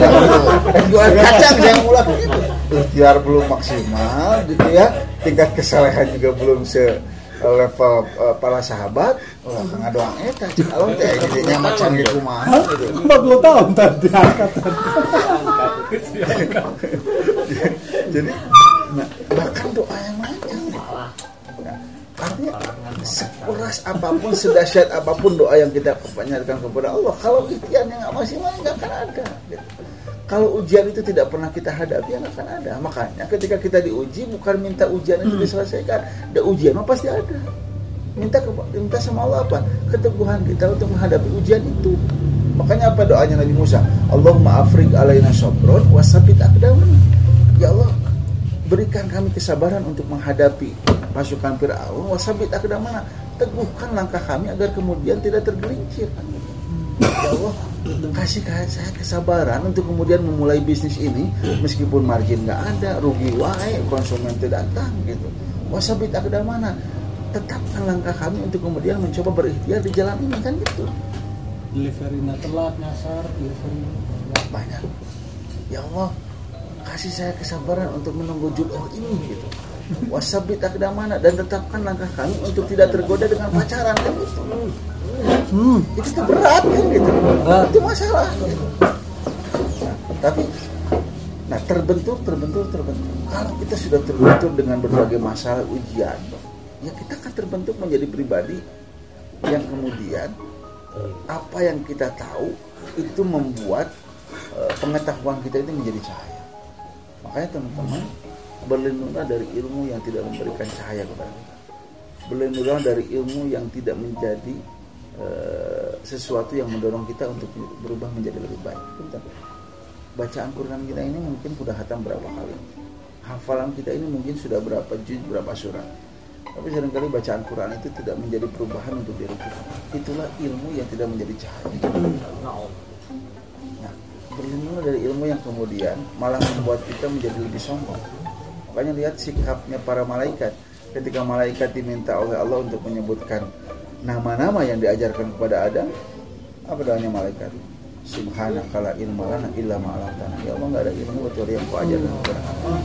jualan kacang yang ulah. Gitu ikhtiar belum maksimal gitu ya tingkat kesalehan juga belum se level eh, para sahabat. Ulah ngadoang eta calon teh jadinya macan ge kumaha gitu 40 tahun tadi angkatan. jadi nah, bahkan doa yang macam nah, artinya sekeras apa pun sedahsyat apa pun doa yang kita panjatkan kepada Allah kalau ikhtiar yang nggak maksimal nggak akan ada. Gitu. Kalau ujian itu tidak pernah kita hadapi yang akan ada. Makanya ketika kita diuji bukan minta ujian itu diselesaikan ada ujian mah pasti ada. Minta ke, minta sama Allah apa? Keteguhan kita untuk menghadapi ujian itu. Makanya apa doanya Nabi Musa? Allahumma afrig alaina sabron wasabit aqdamana ya Allah berikan kami kesabaran untuk menghadapi pasukan Fir'aun wasabit aqdamana teguhkan langkah kami agar kemudian tidak tergelincir. Ya Allah kasih saya kesabaran untuk kemudian memulai bisnis ini meskipun margin nggak ada rugi wae konsumen tidak datang gitu. Wasabit aqdamana tetapkan langkah kami untuk kemudian mencoba berikhtiar di jalan ini kan gitu. Deliverynya telat nyasar, delivery. banyak. Ya Allah kasih saya kesabaran untuk menunggu jodoh ini gitu. Wasabit akdamana dan tetapkan langkah kami untuk tidak tergoda dengan pacaran kan gitu Hmm. itu tuh berat kan gitu itu masalah gitu. Nah, tapi nah terbentur terbentur terbentur kalau kita sudah terbentur dengan berbagai masalah ujian ya kita akan terbentuk menjadi pribadi yang kemudian apa yang kita tahu itu membuat eh, pengetahuan kita itu menjadi cahaya. Makanya teman-teman berlindunglah dari ilmu yang tidak memberikan cahaya kepada kita. Berlindunglah dari ilmu yang tidak menjadi eh, sesuatu yang mendorong kita untuk berubah menjadi lebih baik. Bentar. Bacaan Quran kita ini mungkin sudah hatam berapa kali. Hafalan kita ini mungkin sudah berapa juz, berapa surat. Tapi sering kali bacaan Quran itu tidak menjadi perubahan untuk diri kita. Itulah ilmu yang tidak menjadi cahaya. Nah, berlindunglah dari ilmu yang kemudian malah membuat kita menjadi lebih sombong. Makanya lihat sikapnya para malaikat. Ketika malaikat diminta oleh Allah untuk menyebutkan nama-nama yang diajarkan kepada Adam, apa doanya malaikat? Subhanaka la ilma lana illa ma 'allamtana. Ya Allah nggak ada ilmu kecuali yang kau ajarkan kepada kami.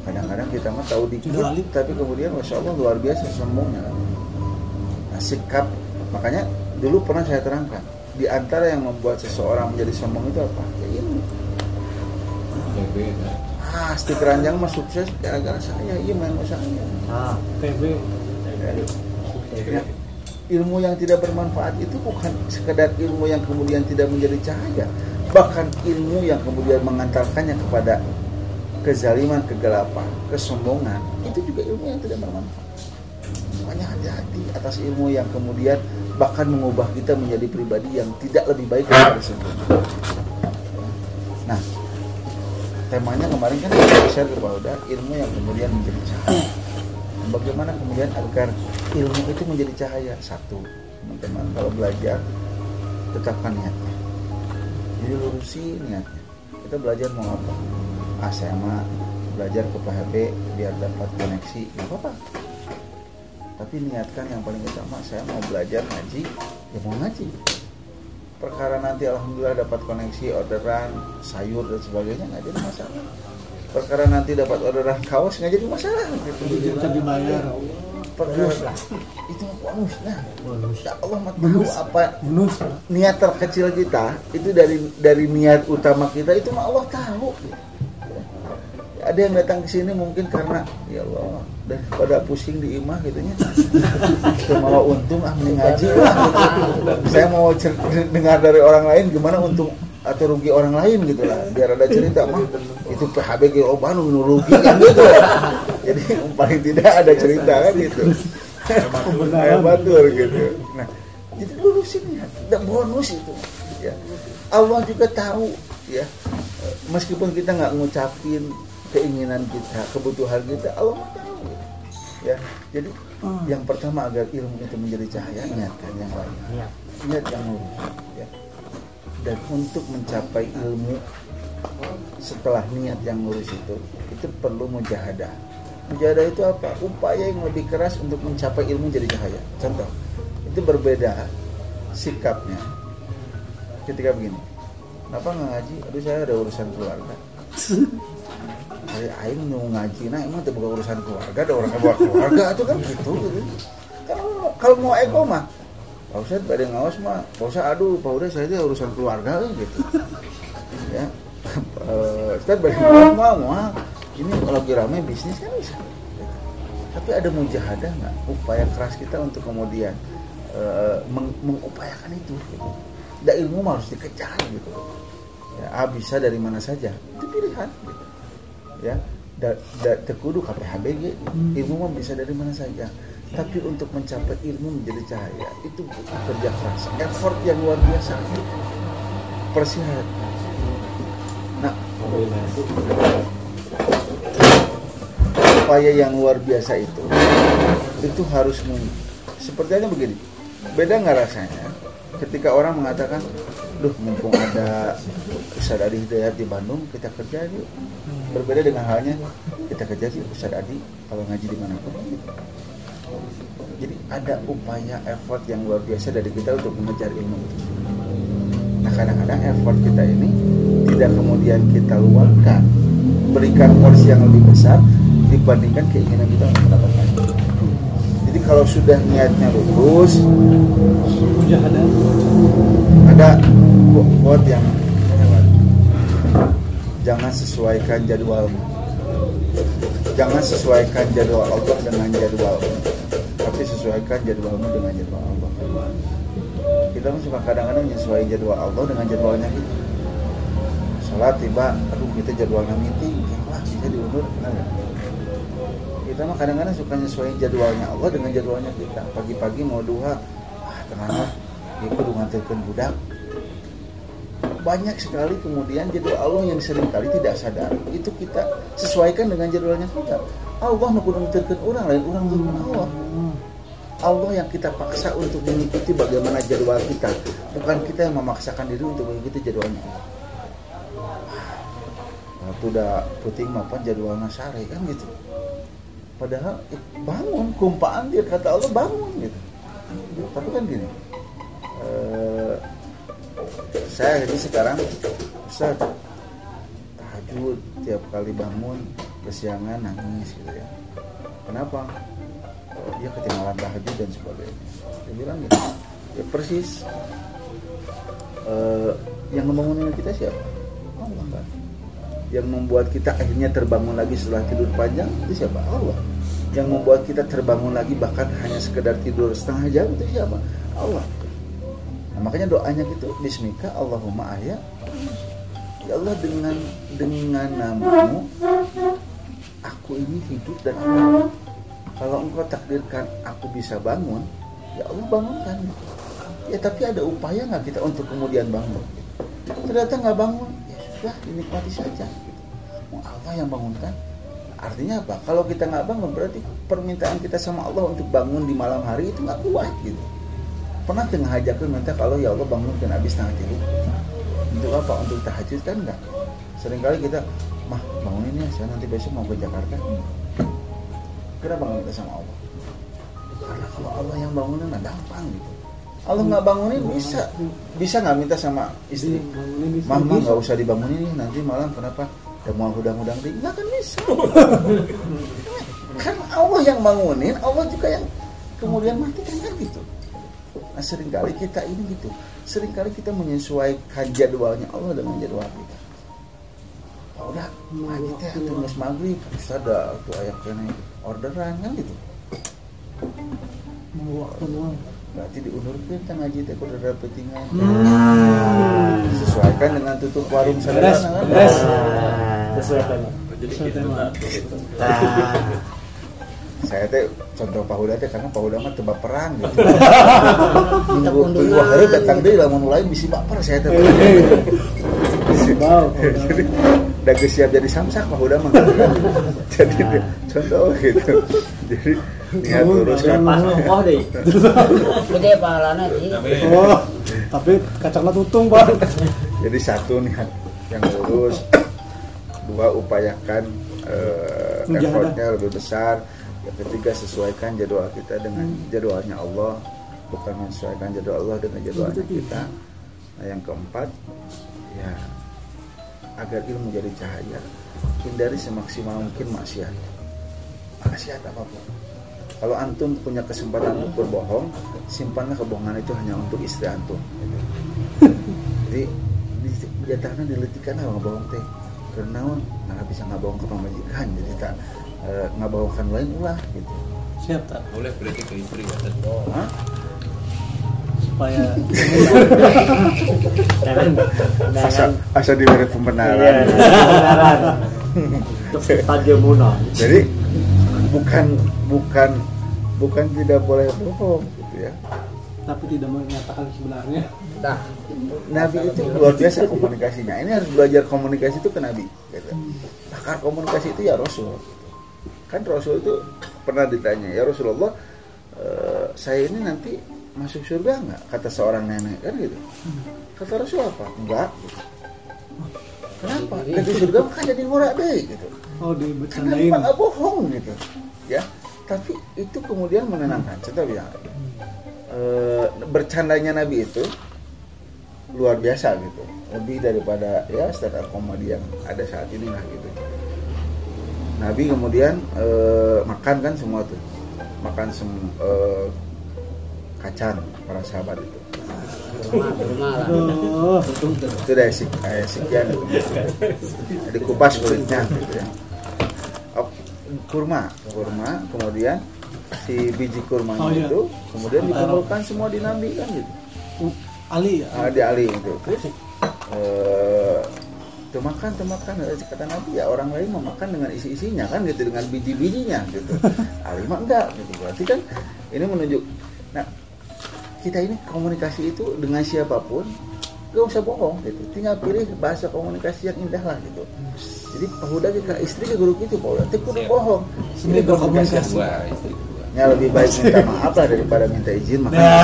Kadang-kadang kita mah tahu dikit, tapi kemudian masya Allah luar biasa sombongnya. Nah, sikap makanya dulu pernah saya terangkan di antara yang membuat seseorang menjadi sombong itu apa? Ya ilmu. Ah, di keranjang mah sukses gara-gara saya, iya main saya. Ah, TB Ya, ilmu yang tidak bermanfaat itu bukan sekedar ilmu yang kemudian tidak menjadi cahaya, bahkan ilmu yang kemudian mengantarkannya kepada kezaliman, kegelapan, kesombongan, itu juga ilmu yang tidak bermanfaat. Makanya hati-hati atas ilmu yang kemudian bahkan mengubah kita menjadi pribadi yang tidak lebih baik daripada sebelumnya. Nah, temanya kemarin kan kita share kepada ilmu yang kemudian menjadi cahaya. Bagaimana kemudian agar ilmu itu menjadi cahaya? Satu, teman-teman kalau belajar tetapkan niatnya. Jadi lurusi niatnya. Kita belajar mau apa? Mah belajar ke PHB biar dapat koneksi, nggak apa-apa. Tapi niatkan yang paling utama, saya mau belajar ngaji, ya mau ngaji. Perkara nanti alhamdulillah dapat koneksi, orderan, sayur dan sebagainya nggak jadi masalah. Perkara nanti dapat orderan kaos nggak jadi masalah. Gitu. kita dibayar Perkara itu mah bonus nah. Ya Allah mah tahu apa bonus niat terkecil kita itu dari dari niat utama kita itu mah Allah tahu. Ada yang datang ke sini mungkin karena ya Allah daripada pusing di imah gitu nya. Kita mau untung ah ngaji lah. Saya mau dengar dari orang lain gimana untung atau rugi orang lain gitu lah. Biar ada cerita mah itu PHB ge oh nu rugi kan gitu. Jadi paling tidak ada cerita kan gitu. Batur gitu. Nah jadi lurusin ya. Ada bonus itu ya. Allah juga tahu ya. Meskipun kita nggak ngucapin keinginan kita kebutuhan kita Allah tahu ya. Jadi yang pertama agar ilmu itu menjadi cahaya niatkan yang lain. Niat. niat yang lurus ya. Dan untuk mencapai ilmu setelah niat yang lurus itu itu perlu mujahadah. Mujahadah itu apa? Upaya yang lebih keras untuk mencapai ilmu jadi cahaya. Contoh itu berbeda sikapnya. Ketika begini kenapa nggak ngaji? Aduh saya ada urusan keluarga. Hari aing mau ngaji nah emang itu bukan urusan keluarga ada orang keluarga. Itu kan gitu gitu. Kalau kalau mau ego mah Pak Ustadz pada ngawas mah Pak Ustadz aduh Pak Ustadz saya itu urusan keluarga eh, gitu. Ya. Eh, Ustadz pada ngawas mah mah ini kalau lagi rame bisnis kan bisa. Gitu. tapi ada mujahadah nggak? Upaya keras kita untuk kemudian meng- mengupayakan itu gitu. Dan ilmu mah harus dikejar gitu. Ya ah, bisa dari mana saja. Itu pilihan gitu. Ya da, da, tekudu KPHBG ilmu mah bisa dari mana saja tapi untuk mencapai ilmu menjadi cahaya itu butuh kerja keras. Effort yang luar biasa. Persihat nah upaya yang luar biasa itu itu harus seperti aja begini. Beda nggak rasanya ketika orang mengatakan duh mumpung ada Ustadz Adi Hidayat di Bandung kita kerja yuk. Berbeda dengan halnya kita kerja sih Ustadz Adi kalau ngaji di mana pun jadi ada upaya effort yang luar biasa dari kita untuk mengejar ilmu itu. Nah kadang-kadang effort kita ini tidak kemudian kita luangkan berikan porsi yang lebih besar dibandingkan keinginan kita untuk mendapatkannya jadi kalau sudah niatnya lurus mujahadah ada? quote yang lewat. jangan sesuaikan jadwalmu. Jangan sesuaikan jadwal Allah dengan jadwalmu tapi sesuaikan jadwalmu dengan jadwal Allah. Kita mah suka kadang-kadang menyesuaikan jadwal Allah dengan jadwalnya kita. Sholat tiba aduh kita jadwalnya meeting lah bisa diundur nggak? kita mah kadang-kadang suka nyesuaiin jadwalnya Allah dengan jadwalnya kita. Pagi-pagi mau duha ah tenang ya kudu budak banyak sekali kemudian jadwal Allah yang sering kali tidak sadar. Itu kita sesuaikan dengan jadwalnya kita. Allah nu kudu nganterkeun orang lain orang dengan Allah. Allah yang kita paksa untuk mengikuti bagaimana jadwal kita. Bukan kita yang memaksakan diri untuk mengikuti jadwalnya Allah. Waktu udah puting mapan jadwalnya sare kan gitu. Padahal eh, bangun kumpaan dia kata Allah bangun gitu. Tapi kan gini eh, saya ini sekarang Ustaz tahajud tiap kali bangun kesiangan nangis gitu ya. Kenapa? Dia ketinggalan tahajud dan sebagainya. Dia bilang gitu. Ya persis eh, yang membangun kita siapa? Allah kan yang membuat kita akhirnya terbangun lagi setelah tidur panjang itu siapa? Allah. Yang membuat kita terbangun lagi bahkan hanya sekedar tidur setengah jam itu siapa? Allah nah, makanya doanya gitu Bismika Allahumma ayat ya Allah dengan dengan namamu aku ini hidup dan aku kalau engkau takdirkan aku bisa bangun ya Allah bangunkan. Ya tapi ada upaya nggak kita untuk kemudian bangun? Ternyata nggak bangun. Ya sudah dinikmati saja. Mau Allah yang bangunkan? Artinya apa? Kalau kita nggak bangun berarti permintaan kita sama Allah untuk bangun di malam hari itu nggak kuat gitu pernah tengah hajakan minta kalau ya Allah bangunkan habis tengah tidur untuk apa? Untuk tahajud kan enggak? Seringkali kita mah bangunin ya saya nanti besok mau ke Jakarta. Kenapa nggak minta sama Allah? Karena kalau Allah yang bangunin nggak gampang gitu. Allah nggak bangunin bisa. Bisa nggak minta sama istri? Mama nggak usah dibangunin nih nanti malam kenapa? Ya mau hudang-hudang di nggak kan bisa. Kan Allah yang bangunin Allah juga yang kemudian mati kan gitu nah sering kali kita ini gitu. Seringkali kita menyesuaikan jadwalnya Allah dengan jadwal kita. Oh, udah mati teh atau nges maghrib Ustaz ada tuh ayat kena orderan kan gitu. Waktu doang. Berarti diundurkan kita ngaji teh kudu ada pentingan sesuaikan dengan tutup warung Beres, kan beres. sesuaikan. Jadi kita saya teh contoh pahuda teh karena pahuda mah tebak perang gitu. Minggu minggu hari datang deh lamun lain bisi baper saya teh Wow, jadi udah siap jadi samsak pahuda mah. Jadi dia contoh gitu. Jadi niat lurus kan. Pas oh deh Gede pahalana sih. Oh, tapi kacangnya tutung pak. jadi satu niat yang lurus. Dua upayakan eh, effortnya lebih besar yang ketiga sesuaikan jadwal kita dengan jadwalnya Allah. Bukan menyesuaikan jadwal Allah dengan jadwalnya kita. Nah yang keempat ya agar ilmu jadi cahaya hindari semaksimal mungkin maksiat. Maksiat apa pun. Kalau antum punya kesempatan untuk berbohong simpanlah kebohongan itu hanya untuk istri antum. Jadi di jatahnya diletikan lah ngabohong teh. Karena nggak bisa ngabohong ke pamajikan jadi tak eh, ngabohongkan lain ulah gitu Siap tak? boleh berarti ke istri ya Hah? Supaya Jangan, asa asa diberi Iya, pembenaran. Untuk tajamuno. jadi bukan bukan bukan tidak boleh bohong gitu ya tapi tidak menyatakan sebenarnya. Dah. Nabi itu luar biasa komunikasinya. Ini harus belajar komunikasi itu ke Nabi. Gitu. Pakar komunikasi itu ya Rasul. Kan Rasul itu pernah ditanya, ya Rasulullah, eh, saya ini nanti masuk surga nggak? Kata seorang nenek kan gitu. Kata Rasul apa? Enggak. Gitu. Kenapa? Nanti surga kan jadi ngurah deh gitu. Oh, Karena dibercandain. memang nggak bohong gitu, ya. Tapi itu kemudian menenangkan. Contoh bilang, eh, bercandanya Nabi itu luar biasa gitu, lebih daripada ya stand up comedy yang ada saat ini lah gitu. Nabi kemudian eh, makan kan semua tuh, makan sem eh, kacang para sahabat itu. Aduh, itu dari sik, eh, sekian itu. Jadi kupas kulitnya gitu ya. Oh, kurma kurma kemudian si biji kurmanya Oh, iya. itu kemudian dikumpulkan semua di nabi kan gitu Ali ya Ah, di Ali itu terus eh makan tuh makan. Kata Nabi ya orang lain mau makan dengan isi isinya kan gitu dengan biji bijinya gitu. Ali mah enggak gitu. Berarti kan ini menunjuk nah kita ini komunikasi itu dengan siapa pun gak usah bohong gitu. Tinggal pilih bahasa komunikasi yang indah lah gitu. Jadi pahuda ke istri ke guru gitu pahuda itu kudu bohong. Ini berkomunikasi. Ya lebih baik minta maaf lah daripada minta izin Nah. makanya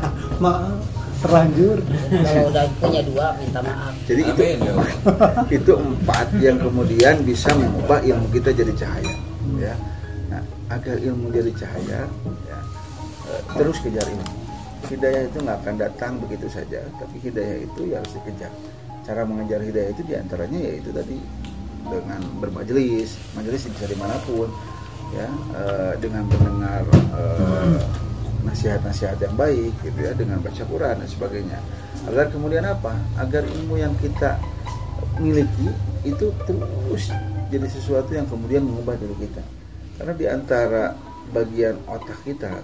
maaf terlanjur. Kalau udah punya dua minta maaf. jadi itu Amin, ya itu empat yang kemudian bisa mengubah ilmu kita jadi cahaya ya. Nah agar ilmu jadi cahaya ya, eh, terus kejar ilmu. Hidayah itu nggak akan datang begitu saja tapi hidayah itu ya harus dikejar. Cara mengejar hidayah itu di antaranya yaitu tadi dengan bermajelis majelis bisa di mana pun ya eh, dengan mendengar eh, nasihat-nasihat yang baik gitu ya dengan baca Quran dan sebagainya. Agar kemudian apa? Agar ilmu yang kita miliki itu terus jadi sesuatu yang kemudian mengubah diri kita. Karena di antara bagian otak kita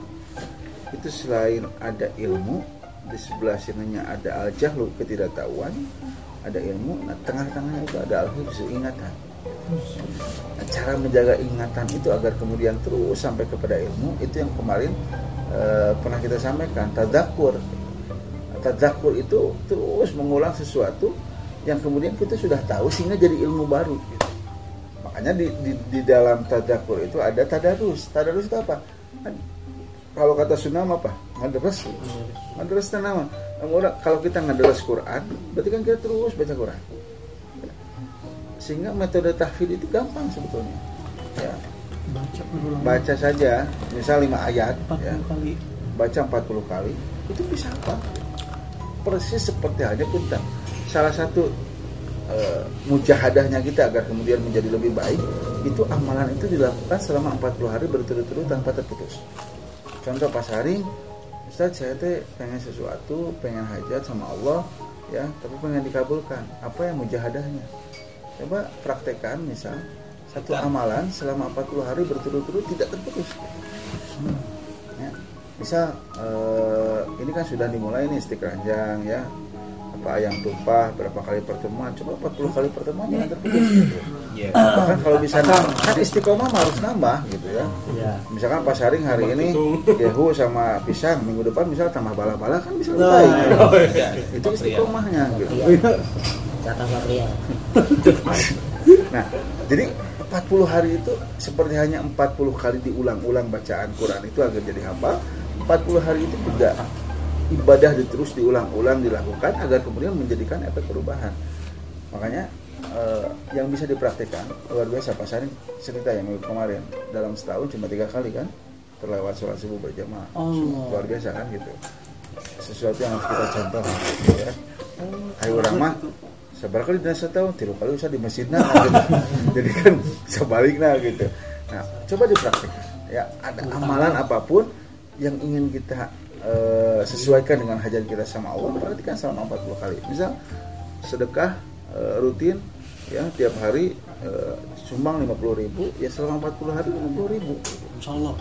itu selain ada ilmu di sebelah sininya ada al jahlu ketidaktahuan ada ilmu nah tengah-tengahnya itu ada al hifzu ingatan. Nah, cara menjaga ingatan itu agar kemudian terus sampai kepada ilmu itu yang kemarin eh, pernah kita sampaikan tadakur tadakur itu terus mengulang sesuatu yang kemudian kita sudah tahu sehingga jadi ilmu baru gitu. makanya di, di, di dalam tadakur itu ada tadarus. Tadarus itu apa? Kan kalau kata Sunnah apa? Ngaderes ngaderes nama. Kalau kita ngaderes Quran berarti kan kita terus baca Quran. Sehingga metode tahfidz itu gampang sebetulnya. Ya baca berulang baca saja misal 5 ayat empat ya. kali. Baca 40 kali. Itu bisa apa? Persis seperti halnya punten salah satu eh, mujahadahnya kita agar kemudian menjadi lebih baik itu amalan itu dilakukan selama 40 hari berturut-turut tanpa terputus. Contoh pas hari Ustaz saya teh pengen sesuatu pengen hajat sama Allah ya tapi pengen dikabulkan. Apa yang mujahadahnya? Coba praktekkan misal satu amalan selama 40 hari berturut-turut tidak terputus ya. misal eh, ini kan sudah dimulai nih stik ranjang ya apa ayam tumpah berapa kali pertemuan coba 40 kali pertemuan jangan terputus gitu. Iya. bahkan kalau bisa nambah kan istiqomah mah harus nambah gitu ya ya misalkan pas hari hari ini gehu sama pisang minggu depan misal tambah bala-bala kan bisa lebih Nah, baik gitu. Oh, iya. itu istiqomahnya gitu Kata Fabria. Nah, jadi 40 hari itu seperti hanya 40 kali diulang-ulang bacaan Quran itu agar jadi hafal. 40 hari itu juga ibadah terus diulang-ulang dilakukan agar kemudian menjadikan efek perubahan. Makanya eh, yang bisa dipraktikkan luar biasa Pak Sari cerita yang kemarin dalam setahun cuma tiga kali kan terlewat sholat subuh berjamaah Allah. luar biasa kan gitu sesuatu yang harus kita contoh gitu ya ayo orang mah seberapa kali dina setahun tiga kali usah di masjid nah gitu. jadi kan sebaliknya gitu. Nah coba dipraktikkan ya ada amalan apa pun yang ingin kita eh, sesuaikan dengan hajat kita sama Allah perhatikan selama 40 kali. Misal sedekah eh, rutin ya tiap hari eh, sumbang 50 ribu ya selama 40 hari 50 ribu. Insya Allah.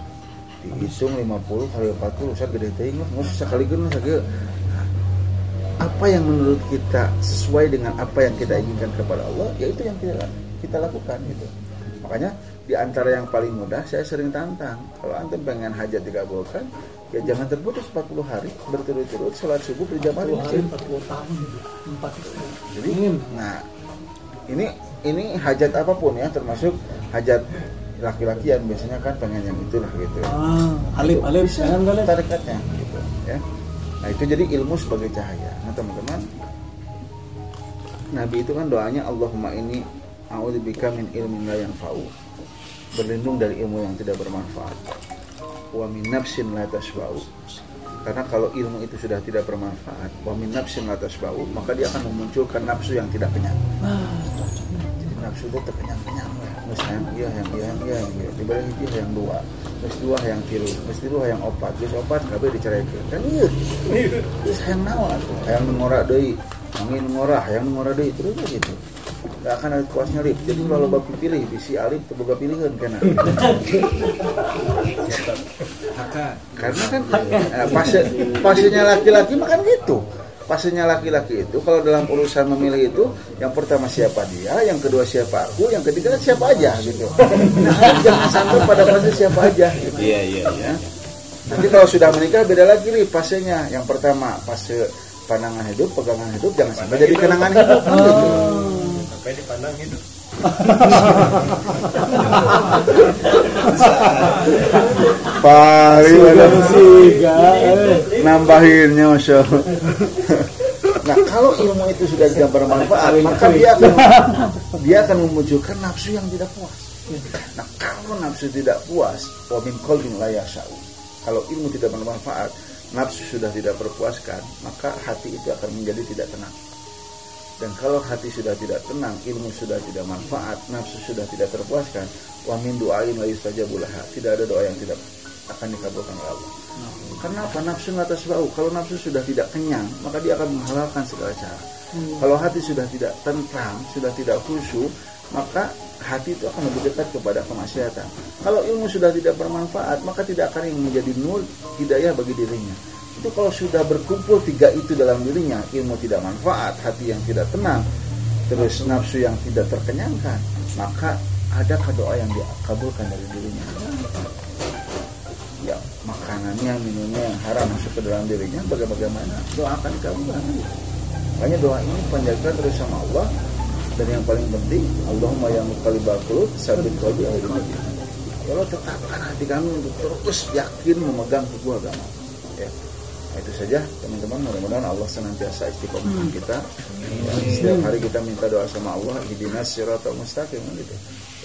Dihitung 50 kali 40 saya gede teh nggak nggak usah kali gini saya apa yang menurut kita sesuai dengan apa yang kita inginkan kepada Allah ya itu yang kita kita lakukan gitu. Makanya di antara yang paling mudah saya sering tantang kalau antum pengen hajat dikabulkan ya jangan terputus 40 hari berturut-turut sholat subuh berjamaah di 40 masjid. 40 tahun empat jadi Ingin. nah ini ini hajat apa pun ya termasuk hajat laki-laki yang biasanya kan pengen yang itulah gitu. Ah alif alif bisa jangan galip tarikatnya gitu ya nah itu jadi ilmu sebagai cahaya. Nah teman-teman Nabi itu kan doanya Allahumma ini a'udzubika min ilmin la yanfa'u. Berlindung dari ilmu yang tidak bermanfaat. Wa min nafsin la tasba'u karena kalau ilmu itu sudah tidak bermanfaat wa min nafsin la tasba'u maka dia akan memunculkan nafsu yang tidak kenyang nafsu itu terkenyang-kenyang ya. Terus yang iya yang iya yang iya yang iya dibalik hiji yang dua. Terus dua yang tilu terus tilu yang opat. Terus opat kabeh diceraikan. Kan iya. Terus yang naon atuh? Yang ngorak deui. Angin ngorah yang ngorah deui. Terus gitu. Nggak akan ada puasnya lip jadi kalau lo baku pilih bisi alip terbuka pilihan kena karena kan eh, fasenya laki-laki makan gitu fasenya laki-laki itu kalau dalam urusan memilih itu yang pertama siapa dia yang kedua siapa aku yang ketiga siapa aja gitu nah, jangan sampai pada fase siapa aja gitu. Iya iya ya. Nanti kalau sudah menikah beda lagi nih fasenya. Yang pertama fase pandangan hidup, pegangan hidup, jangan sampai jadi kenangan hidup. kan gitu. Sampai dipandang hidup. Pari eh. nambahinnya masya Allah. Nah kalau ilmu itu sudah tidak bermanfaat, maka dia akan dia akan memunculkan nafsu yang tidak puas. Nah kalau nafsu tidak puas, wamin kolbin layasau. Kalau ilmu tidak bermanfaat, nafsu sudah tidak berpuaskan, maka hati itu akan menjadi tidak tenang. Dan kalau hati sudah tidak tenang, ilmu sudah tidak manfaat, nafsu sudah tidak terpuaskan, wamin doain la yustajabulaha. Tidak ada doa yang tidak akan dikabulkan oleh Allah. Karena apa? Nafsu atas bau. Kalau nafsu sudah tidak kenyang, maka dia akan menghalalkan segala cara. Kalau hati sudah tidak tentram, sudah tidak khusyuk, maka hati itu akan lebih dekat kepada kemaksiatan. Kalau ilmu sudah tidak bermanfaat, maka tidak akan yang menjadi nur hidayah bagi dirinya. Itu kalau sudah berkumpul tiga itu dalam dirinya, ilmu tidak manfaat, hati yang tidak tenang, terus nafsu yang tidak terkenyangkan, maka ada doa yang dikabulkan dari dirinya ya makanannya minumnya yang haram masuk ke dalam dirinya bagaimana? Doa akan dikabulkan makanya doa ini panjatkan terus sama Allah. Dan yang paling penting Allahumma yang muqallibal qulub sabit qalbi Allah tetapkan hati kami untuk terus yakin memegang teguh agama. Ya. Nah, itu saja teman-teman. Mudah-mudahan Allah senantiasa istiqomah kita. Ya, setiap hari kita minta doa sama Allah ihdinas siratal mustaqim gitu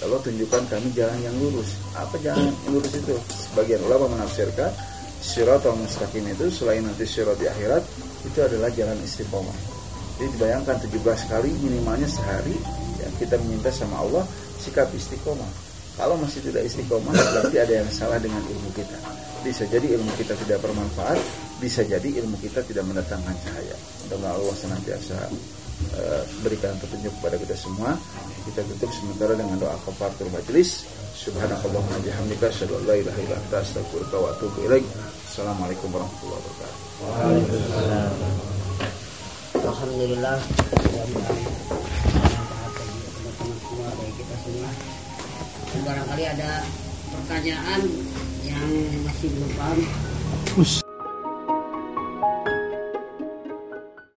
Allah tunjukkan kami jalan yang lurus. Apa jalan yang lurus itu? Sebagian ulama menafsirkan siratal mustaqim itu selain nanti sirat di akhirat itu adalah jalan istiqomah. Jadi dibayangkan 17 kali minimalnya sehari ya, kita meminta sama Allah sikap istiqomah. Kalau masih tidak istiqomah berarti ada yang salah dengan ilmu kita. Bisa jadi ilmu kita tidak bermanfaat bisa jadi ilmu kita tidak mendatangkan cahaya. Mudah Allah senantiasa uh, berikan petunjuk kepada kita semua. Kita tutup sementara dengan doa kafaratul majelis subhanakallahumma bihamdika asyhadu an la ilaha illa anta astaghfiruka wa atubu ilaik. Assalamualaikum warahmatullahi wabarakatuh. Alhamdulillah bermanfaat bagi teman-teman semua kita semua barangkali ada pertanyaan yang masih belum paham